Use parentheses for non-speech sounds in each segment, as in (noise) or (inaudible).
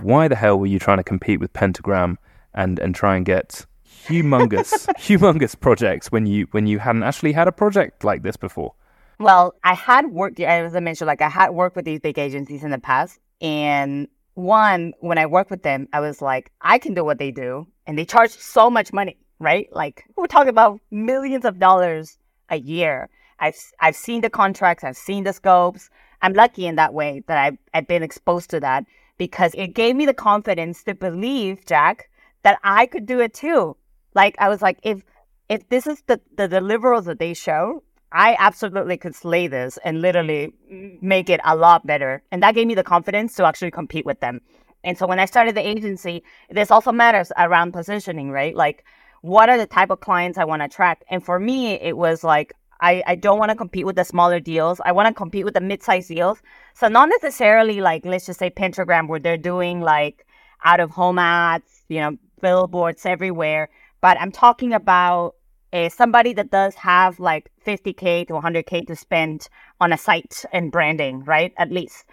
why the hell were you trying to compete with Pentagram and and try and get humongous (laughs) humongous projects when you when you hadn't actually had a project like this before? Well, I had worked, as I mentioned, like I had worked with these big agencies in the past. And one, when I worked with them, I was like, I can do what they do. And they charge so much money, right? Like we're talking about millions of dollars a year. I've, I've seen the contracts, I've seen the scopes. I'm lucky in that way that I've, I've been exposed to that because it gave me the confidence to believe, Jack, that I could do it too. Like I was like, if if this is the, the deliverables that they show, I absolutely could slay this and literally make it a lot better. And that gave me the confidence to actually compete with them. And so when I started the agency, this also matters around positioning, right? Like, what are the type of clients I want to attract? And for me, it was like, I, I don't want to compete with the smaller deals. I want to compete with the mid-sized deals. So not necessarily like, let's just say Pentagram where they're doing like out of home ads, you know, billboards everywhere. But I'm talking about uh, somebody that does have like 50k to 100k to spend on a site and branding, right? At least.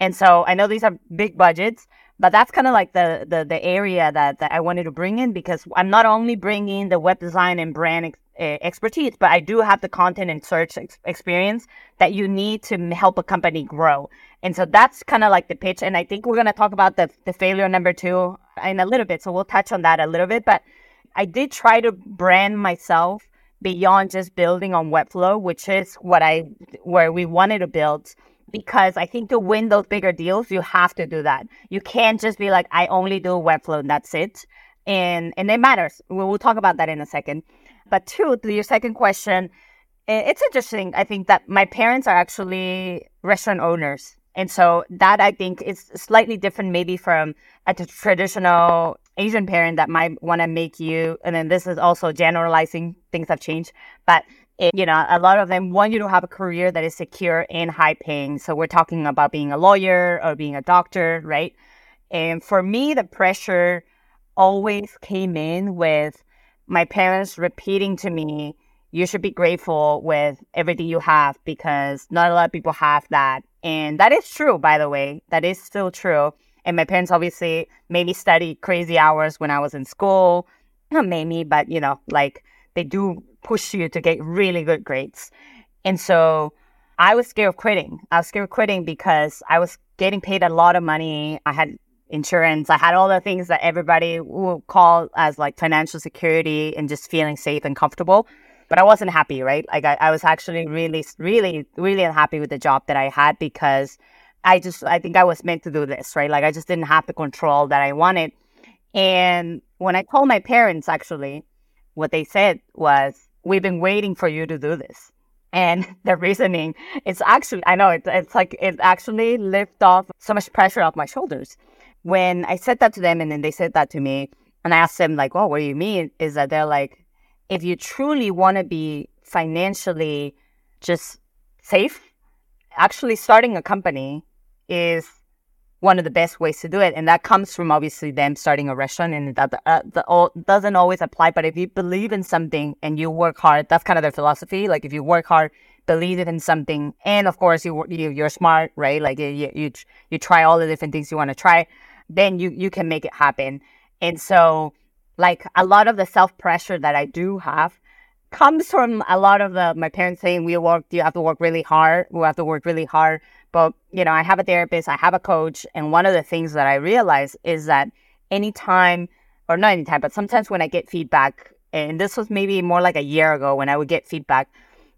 And so I know these are big budgets, but that's kind of like the, the the area that, that I wanted to bring in because I'm not only bringing the web design and brand ex- expertise, but I do have the content and search ex- experience that you need to help a company grow. And so that's kind of like the pitch. And I think we're going to talk about the, the failure number two in a little bit. So we'll touch on that a little bit. But I did try to brand myself beyond just building on Webflow, which is what I where we wanted to build. Because I think to win those bigger deals, you have to do that. You can't just be like, I only do Webflow and that's it. And and it matters. We'll, we'll talk about that in a second. But two, to your second question, it's interesting. I think that my parents are actually restaurant owners. And so that I think is slightly different maybe from a traditional Asian parent that might want to make you, and then this is also generalizing, things have changed, but it, you know, a lot of them want you to have a career that is secure and high paying. So we're talking about being a lawyer or being a doctor, right? And for me, the pressure always came in with my parents repeating to me, you should be grateful with everything you have because not a lot of people have that. And that is true, by the way. That is still true. And my parents obviously made me study crazy hours when I was in school. (clears throat) Not made me, but you know, like they do push you to get really good grades. And so I was scared of quitting. I was scared of quitting because I was getting paid a lot of money. I had insurance. I had all the things that everybody will call as like financial security and just feeling safe and comfortable. But I wasn't happy, right? Like I, I was actually really, really, really unhappy with the job that I had because I just, I think I was meant to do this, right? Like I just didn't have the control that I wanted. And when I told my parents, actually, what they said was, we've been waiting for you to do this. And (laughs) the reasoning is actually, I know it's, it's like, it actually lifted off so much pressure off my shoulders. When I said that to them and then they said that to me, and I asked them, like, well, what do you mean? Is that they're like, if you truly want to be financially just safe, actually starting a company is one of the best ways to do it. And that comes from obviously them starting a restaurant and that uh, the, all, doesn't always apply. But if you believe in something and you work hard, that's kind of their philosophy. Like if you work hard, believe it in something, and of course you, you you're smart, right? Like you, you, you try all the different things you want to try, then you, you can make it happen. And so like a lot of the self pressure that I do have comes from a lot of the, my parents saying we work, you have to work really hard. We have to work really hard but, you know, I have a therapist, I have a coach. And one of the things that I realize is that anytime, or not anytime, but sometimes when I get feedback, and this was maybe more like a year ago when I would get feedback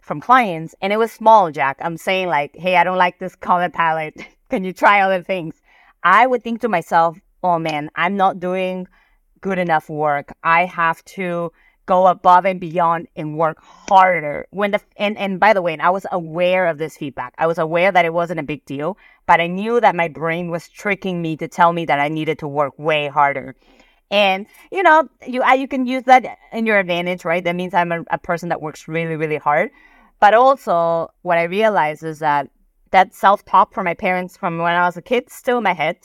from clients, and it was small, Jack. I'm saying, like, hey, I don't like this color palette. (laughs) Can you try other things? I would think to myself, oh man, I'm not doing good enough work. I have to go above and beyond and work harder. When the and, and by the way and i was aware of this feedback. I was aware that it wasn't a big deal but i knew that my brain was tricking me to tell me that i needed to work way harder. And you know you you can use that in your advantage right? That means i'm a, a person that works really really hard. But also what i realized is that that self-talk from my parents from when i was a kid still in my head.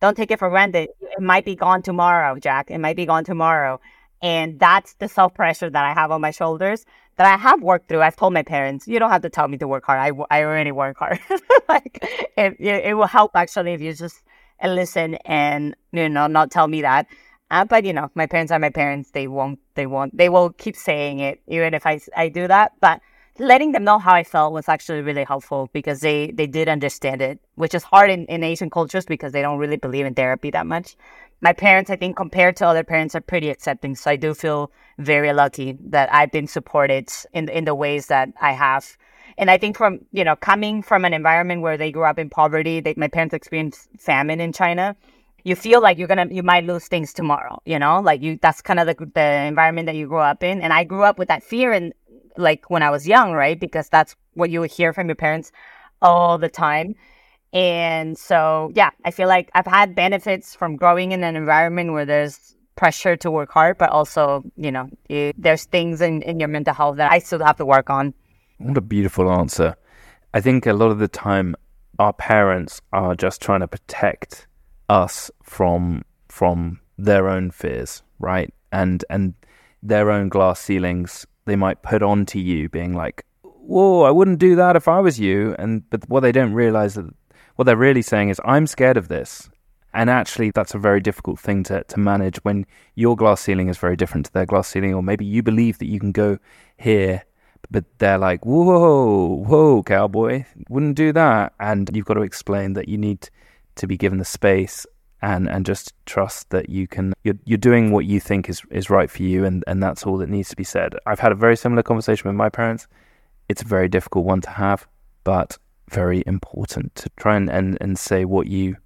Don't take it for granted. It might be gone tomorrow jack. It might be gone tomorrow and that's the self pressure that I have on my shoulders that I have worked through. I've told my parents, you don't have to tell me to work hard. I, I already work hard. (laughs) like it, it will help actually if you just listen and you know not tell me that. Uh, but you know, my parents are my parents. They won't. They won't. They will keep saying it even if I I do that. But letting them know how I felt was actually really helpful because they they did understand it, which is hard in, in Asian cultures because they don't really believe in therapy that much. My parents, I think, compared to other parents, are pretty accepting. So I do feel very lucky that I've been supported in in the ways that I have. And I think from you know coming from an environment where they grew up in poverty, they, my parents experienced famine in China you feel like you're gonna you might lose things tomorrow you know like you that's kind of the, the environment that you grew up in and i grew up with that fear and like when i was young right? Because that's what you would hear from your parents all the time. And so yeah i feel like i've had benefits from growing in an environment where there's pressure to work hard but also you know you, there's things in, in your mental health that i still have to work on. What a beautiful answer. I think a lot of the time our parents are just trying to protect us from from their own fears, right? And and their own glass ceilings they might put onto you, being like, "Whoa, I wouldn't do that if I was you." And but what they don't realize that what they're really saying is, "I'm scared of this." And actually, that's a very difficult thing to, to manage when your glass ceiling is very different to their glass ceiling, or maybe you believe that you can go here, but they're like, whoa, whoa, cowboy, wouldn't do that. And you've got to explain that you need to be given the space and and just trust that you can you're, you're doing what you think is is right for you and and that's all that needs to be said. I've had a very similar conversation with my parents. It's a very difficult one to have but very important to try and and, and say what you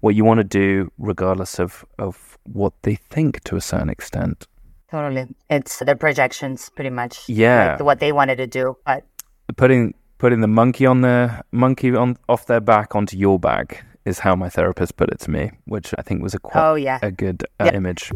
what you want to do regardless of of what they think to a certain extent. Totally. It's their projections pretty much yeah. like what they wanted to do but putting putting the monkey on the monkey on off their back onto your back is how my therapist put it to me, which I think was a quite oh, yeah. a good uh, image.